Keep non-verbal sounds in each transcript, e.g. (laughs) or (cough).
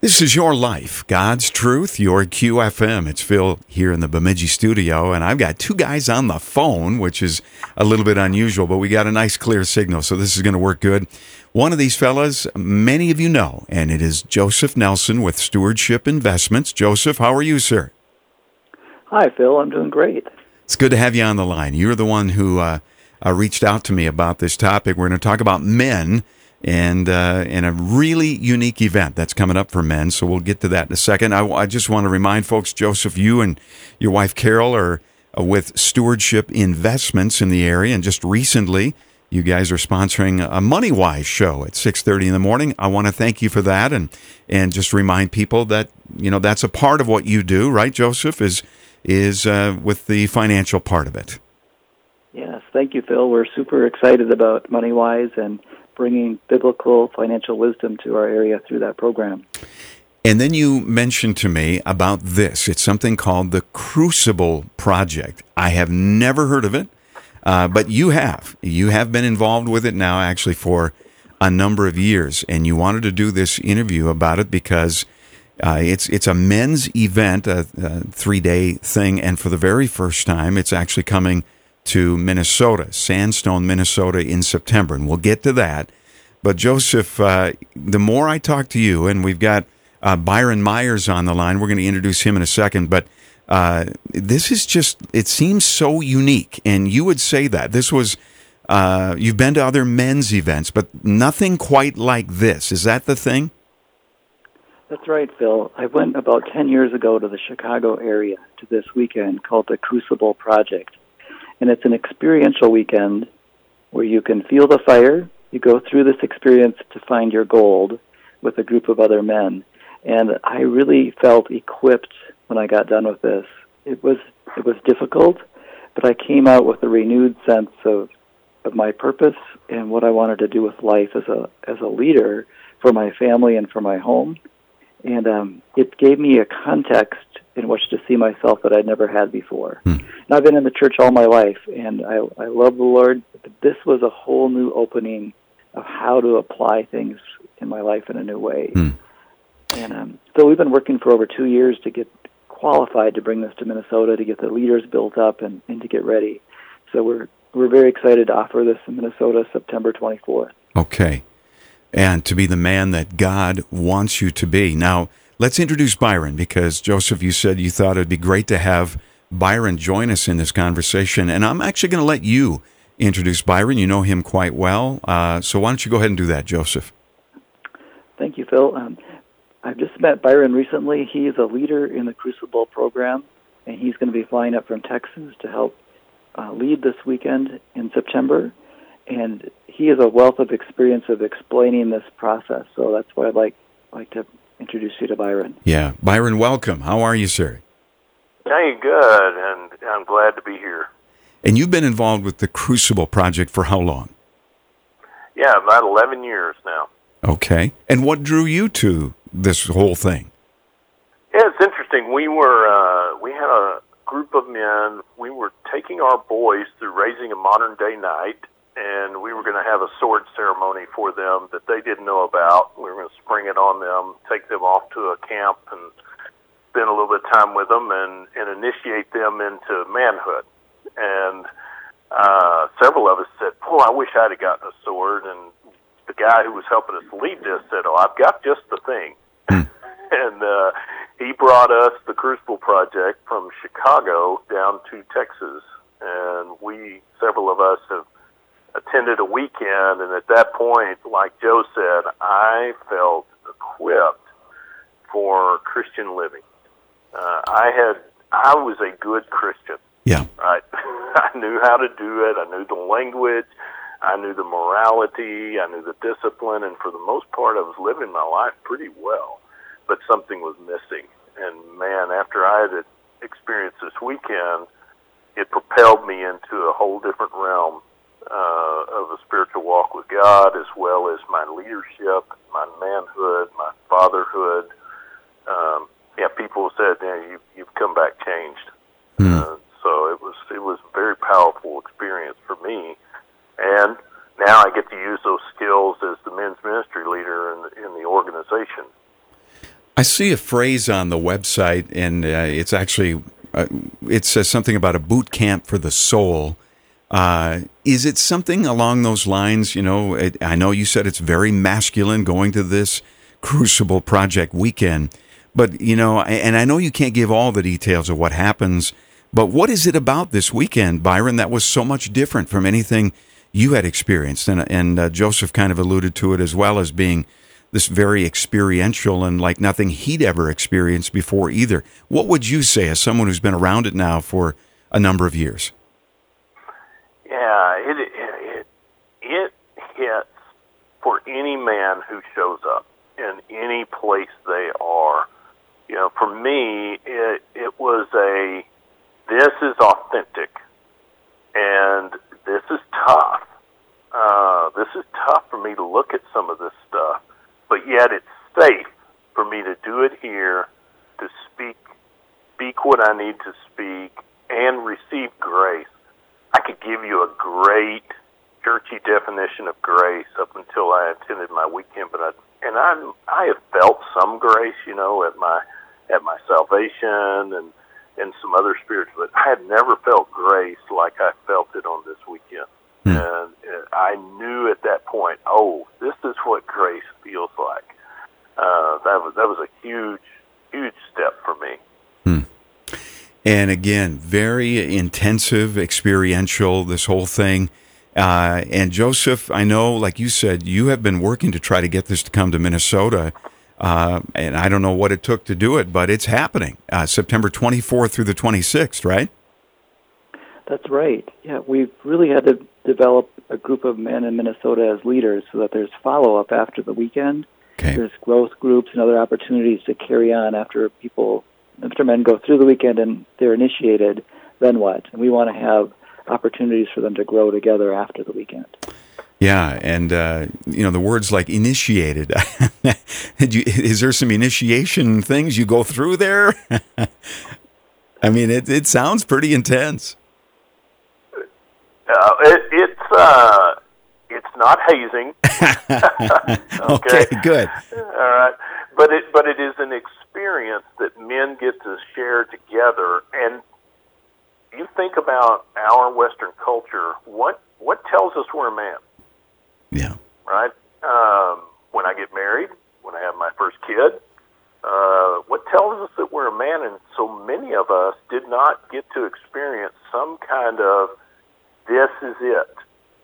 This is your life, God's truth, your QFM. It's Phil here in the Bemidji studio, and I've got two guys on the phone, which is a little bit unusual, but we got a nice clear signal, so this is going to work good. One of these fellas, many of you know, and it is Joseph Nelson with Stewardship Investments. Joseph, how are you, sir? Hi, Phil. I'm doing great. It's good to have you on the line. You're the one who uh, uh, reached out to me about this topic. We're going to talk about men and uh, and a really unique event that's coming up for men. So we'll get to that in a second. I, I just want to remind folks, Joseph, you and your wife Carol are uh, with Stewardship Investments in the area, and just recently. You guys are sponsoring a MoneyWise show at 6:30 in the morning. I want to thank you for that and and just remind people that you know that's a part of what you do, right Joseph is is uh, with the financial part of it. Yes, thank you Phil. We're super excited about MoneyWise and bringing biblical financial wisdom to our area through that program. And then you mentioned to me about this. It's something called the Crucible Project. I have never heard of it, uh, but you have. You have been involved with it now, actually, for a number of years. And you wanted to do this interview about it because uh, it's it's a men's event, a, a three day thing, and for the very first time, it's actually coming to Minnesota, Sandstone, Minnesota, in September, and we'll get to that. But Joseph, uh, the more I talk to you, and we've got uh, Byron Myers on the line, we're going to introduce him in a second, but uh, this is just, it seems so unique. And you would say that. This was, uh, you've been to other men's events, but nothing quite like this. Is that the thing? That's right, Phil. I went about 10 years ago to the Chicago area to this weekend called the Crucible Project and it's an experiential weekend where you can feel the fire. You go through this experience to find your gold with a group of other men, and I really felt equipped when I got done with this. It was it was difficult, but I came out with a renewed sense of of my purpose and what I wanted to do with life as a as a leader for my family and for my home. And um, it gave me a context in which to see myself that I'd never had before. Hmm. And I've been in the church all my life, and I, I love the Lord. But this was a whole new opening of how to apply things in my life in a new way. Hmm. And um, so we've been working for over two years to get qualified to bring this to Minnesota, to get the leaders built up, and, and to get ready. So we're we're very excited to offer this in Minnesota September 24th. Okay. And to be the man that God wants you to be. Now, Let's introduce Byron because Joseph, you said you thought it'd be great to have Byron join us in this conversation, and I'm actually going to let you introduce Byron. You know him quite well, uh, so why don't you go ahead and do that, Joseph? Thank you, Phil. Um, I've just met Byron recently. He is a leader in the Crucible program, and he's going to be flying up from Texas to help uh, lead this weekend in September. And he has a wealth of experience of explaining this process, so that's why I'd like like to introduce you to Byron. Yeah. Byron, welcome. How are you, sir? Hey, good, and I'm glad to be here. And you've been involved with the Crucible Project for how long? Yeah, about 11 years now. Okay. And what drew you to this whole thing? Yeah, it's interesting. We were uh, we had a group of men. We were taking our boys through raising a modern day knight and we were going to have a sword ceremony for them that they didn't know about. We were going to spring it on them, take them off to a camp, and spend a little bit of time with them, and and initiate them into manhood. And uh, several of us said, "Boy, I wish I'd have gotten a sword." And the guy who was helping us lead this said, "Oh, I've got just the thing." Hmm. (laughs) and uh, he brought us the Crucible Project from Chicago down to Texas, and we several of us have attended a weekend, and at that point, like Joe said, I felt equipped for Christian living. Uh, I had, I was a good Christian. Yeah. Right. (laughs) I knew how to do it. I knew the language. I knew the morality. I knew the discipline, and for the most part, I was living my life pretty well. But something was missing, and man, after I had experienced this weekend, it propelled me into a whole different realm uh, of a spiritual walk with God, as well as my leadership, my manhood, my fatherhood. Um, yeah, people said, yeah, you, you've come back changed. Mm. Uh, so it was it was a very powerful experience for me, and now I get to use those skills as the men's ministry leader in the, in the organization. I see a phrase on the website, and uh, it's actually uh, it says something about a boot camp for the soul. Uh, is it something along those lines? You know, it, I know you said it's very masculine going to this Crucible Project weekend, but you know, and I know you can't give all the details of what happens. But what is it about this weekend, Byron, that was so much different from anything you had experienced? And, and uh, Joseph kind of alluded to it as well as being this very experiential and like nothing he'd ever experienced before either. What would you say as someone who's been around it now for a number of years? Yeah, it it it hits for any man who shows up in any place they are. You know, for me, it it was a this is authentic, and this is tough. Uh, this is tough for me to look at some of this stuff but yet it's safe for me to do it here, to speak, speak what I need to speak, and receive grace. I could give you a great churchy definition of grace up until I attended my weekend, but I and I I have felt some grace, you know, at my at my salvation and and some other spirits, but I had never felt grace like I felt it on this weekend. Hmm. And I knew at that point, oh, this is what grace feels like. Uh, that was that was a huge, huge step for me. Hmm. And again, very intensive, experiential. This whole thing. Uh, and Joseph, I know, like you said, you have been working to try to get this to come to Minnesota. Uh, and I don't know what it took to do it, but it's happening. Uh, September 24th through the 26th, right? That's right. Yeah, we've really had to develop a group of men in Minnesota as leaders so that there's follow up after the weekend. Okay. There's growth groups and other opportunities to carry on after people, after men go through the weekend and they're initiated. Then what? And we want to have opportunities for them to grow together after the weekend. Yeah, and uh, you know the words like initiated. (laughs) you, is there some initiation things you go through there? (laughs) I mean, it it sounds pretty intense. Uh, it, it's uh, it's not hazing. (laughs) okay. okay, good. All right, but it but it is an experience that men get to share together. And you think about our Western culture. What what tells us we're a man? Yeah. Right. Um, when I get married, when I have my first kid, uh, what tells us that we're a man? And so many of us did not get to experience some kind of this is it.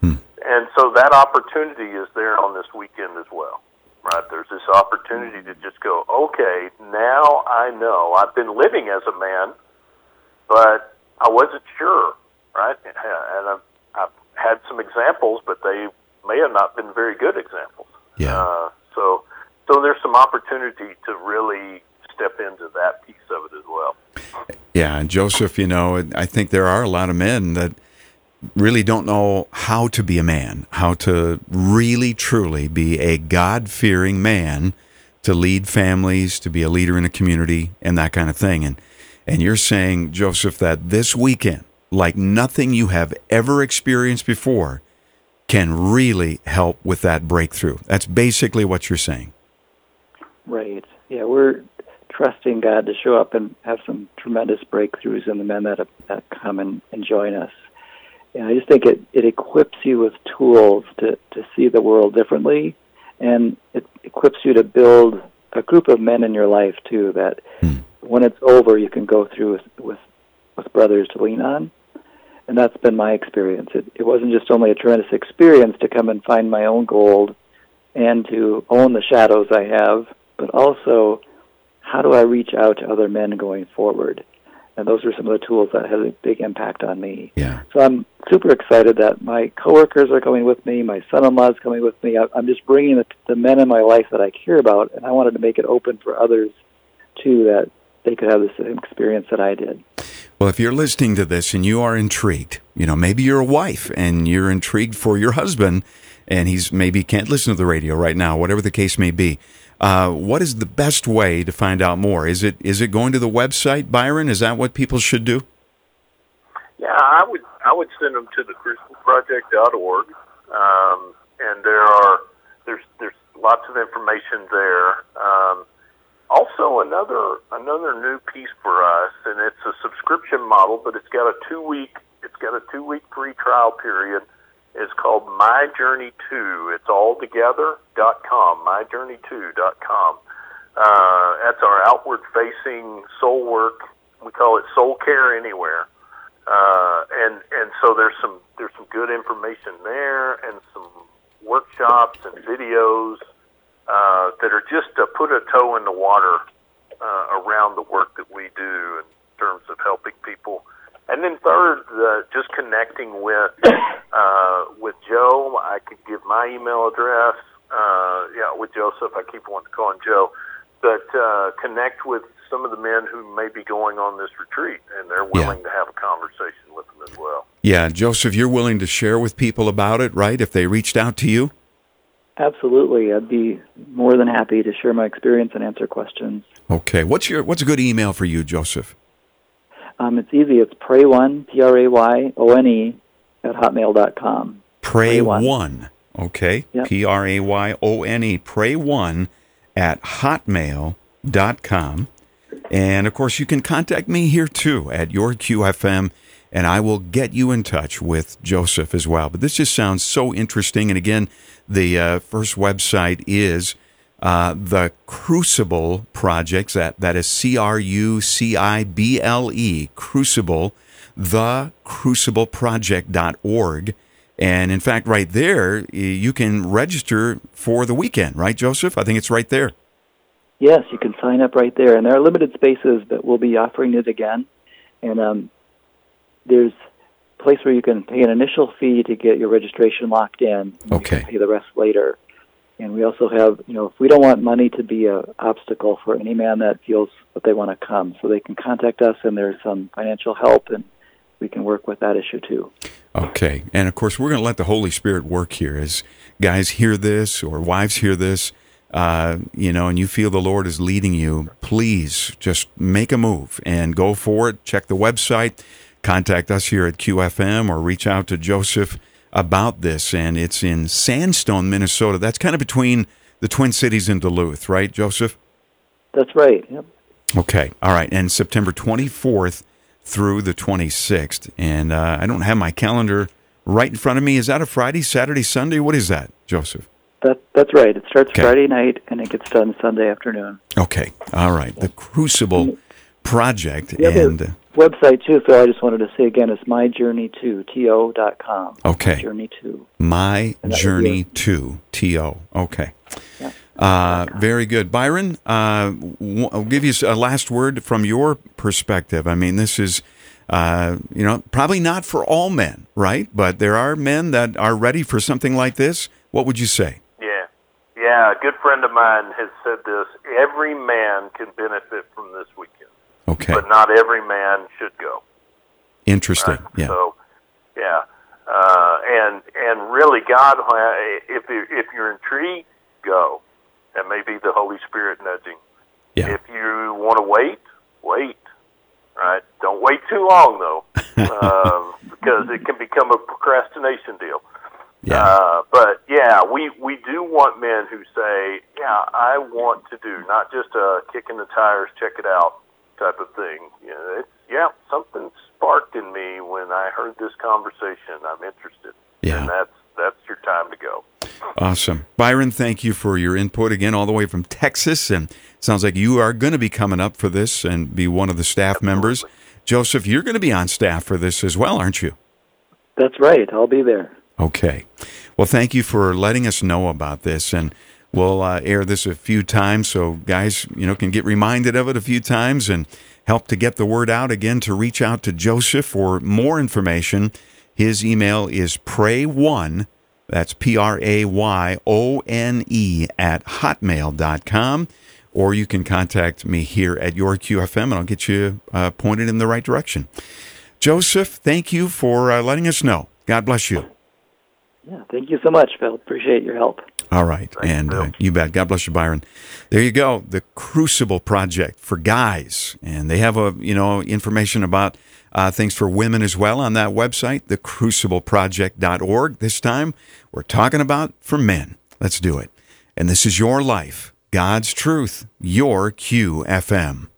Hmm. And so that opportunity is there on this weekend as well. Right? There's this opportunity to just go, okay, now I know. I've been living as a man, but I wasn't sure, right? And I've, I've had some examples, but they may have not been very good examples. Yeah. Uh, so, so there's some opportunity to really step into that piece of it as well. Yeah, and Joseph, you know, I think there are a lot of men that really don't know how to be a man, how to really truly be a God fearing man to lead families, to be a leader in a community, and that kind of thing. And and you're saying, Joseph, that this weekend, like nothing you have ever experienced before, can really help with that breakthrough. That's basically what you're saying. Right. Yeah, we're trusting God to show up and have some tremendous breakthroughs in the men that, that come and, and join us. And I just think it, it equips you with tools to, to see the world differently, and it equips you to build a group of men in your life too. That hmm. when it's over, you can go through with, with with brothers to lean on, and that's been my experience. It, it wasn't just only a tremendous experience to come and find my own gold, and to own the shadows I have, but also how do I reach out to other men going forward? and those are some of the tools that had a big impact on me. Yeah. So I'm super excited that my coworkers are coming with me, my son-in-law is coming with me. I'm just bringing the, the men in my life that I care about, and I wanted to make it open for others too that they could have the same experience that I did. Well, if you're listening to this and you are intrigued, you know, maybe you're a wife and you're intrigued for your husband, and he's maybe can't listen to the radio right now, whatever the case may be uh, what is the best way to find out more? Is it is it going to the website, Byron? Is that what people should do? Yeah, I would I would send them to the crucibleproject.org, um, and there are there's there's lots of information there. Um, also another another new piece for us, and it's a subscription model, but it's got a two week it's got a two week free trial period. It's called My Journey Two. It's all together dot com. MyJourney2 dot com. Uh, that's our outward facing soul work. We call it Soul Care Anywhere. Uh, and and so there's some there's some good information there and some workshops and videos uh, that are just to put a toe in the water uh, around the work that we do in terms of helping people. And then third, uh, just connecting with (coughs) uh, with Joe. I could give my email address. Uh, yeah, with Joseph, I keep wanting to call him Joe, but uh, connect with some of the men who may be going on this retreat, and they're willing yeah. to have a conversation with them as well. Yeah, Joseph, you're willing to share with people about it, right? If they reached out to you. Absolutely, I'd be more than happy to share my experience and answer questions. Okay, what's your what's a good email for you, Joseph? Um, it's easy. It's pray one p r a y o n e at hotmail dot com. Pray, one. one. Okay. Yep. P r a y o n e. Pray one at hotmail dot com. And of course, you can contact me here too at your QFM, and I will get you in touch with Joseph as well. But this just sounds so interesting. And again, the uh, first website is uh, the Crucible Projects. That that is C R U C I B L E Crucible, the Crucibleproject.org. And in fact, right there, you can register for the weekend, right, Joseph? I think it's right there. Yes, you can sign up right there. And there are limited spaces, but we'll be offering it again. And um, there's a place where you can pay an initial fee to get your registration locked in. Okay. pay the rest later. And we also have, you know, if we don't want money to be an obstacle for any man that feels that they want to come, so they can contact us, and there's some financial help, and we can work with that issue too. Okay. And of course, we're going to let the Holy Spirit work here as guys hear this or wives hear this. Uh, you know, and you feel the Lord is leading you, please just make a move and go for it. Check the website contact us here at QFM or reach out to Joseph about this. And it's in Sandstone, Minnesota. That's kind of between the Twin Cities and Duluth, right, Joseph? That's right. Yep. Okay. All right. And September 24th through the 26th. And uh, I don't have my calendar right in front of me. Is that a Friday, Saturday, Sunday? What is that, Joseph? That, that's right. It starts okay. Friday night and it gets done Sunday afternoon. Okay. All right. The Crucible Project. and website too, Phil. I just wanted to say again, it's my journey to dot com. Okay. My journey two. My journey to to. Okay. Yeah. Uh, very good, Byron. Uh, I'll give you a last word from your perspective. I mean, this is. Uh, you know, probably not for all men, right? But there are men that are ready for something like this. What would you say? Yeah, yeah. A good friend of mine has said this: every man can benefit from this weekend. Okay. But not every man should go. Interesting. Right? Yeah. So, yeah. Uh, and and really, God, if if you're intrigued, go. That may be the Holy Spirit nudging. Yeah. If you want to wait, wait. Right. Don't wait too long though, (laughs) uh, because it can become a procrastination deal. Yeah. Uh, but yeah, we we do want men who say, "Yeah, I want to do not just a kick in the tires, check it out." Type of thing. You know, it's yeah, something sparked in me when I heard this conversation. I'm interested. Yeah, and that's that's your time to go. Awesome, Byron. Thank you for your input again, all the way from Texas, and sounds like you are going to be coming up for this and be one of the staff Absolutely. members. Joseph, you're going to be on staff for this as well, aren't you? That's right. I'll be there. Okay. Well, thank you for letting us know about this and We'll uh, air this a few times so guys, you know, can get reminded of it a few times and help to get the word out again to reach out to Joseph for more information. His email is pray1, that's P R A Y O N E, at hotmail.com. Or you can contact me here at your QFM and I'll get you uh, pointed in the right direction. Joseph, thank you for uh, letting us know. God bless you. Yeah, thank you so much, Phil. Appreciate your help. All right. Thanks, and uh, you bet. God bless you, Byron. There you go. The Crucible Project for guys. And they have a, you know, information about uh, things for women as well on that website, thecrucibleproject.org. This time we're talking about for men. Let's do it. And this is your life. God's truth, your QFM.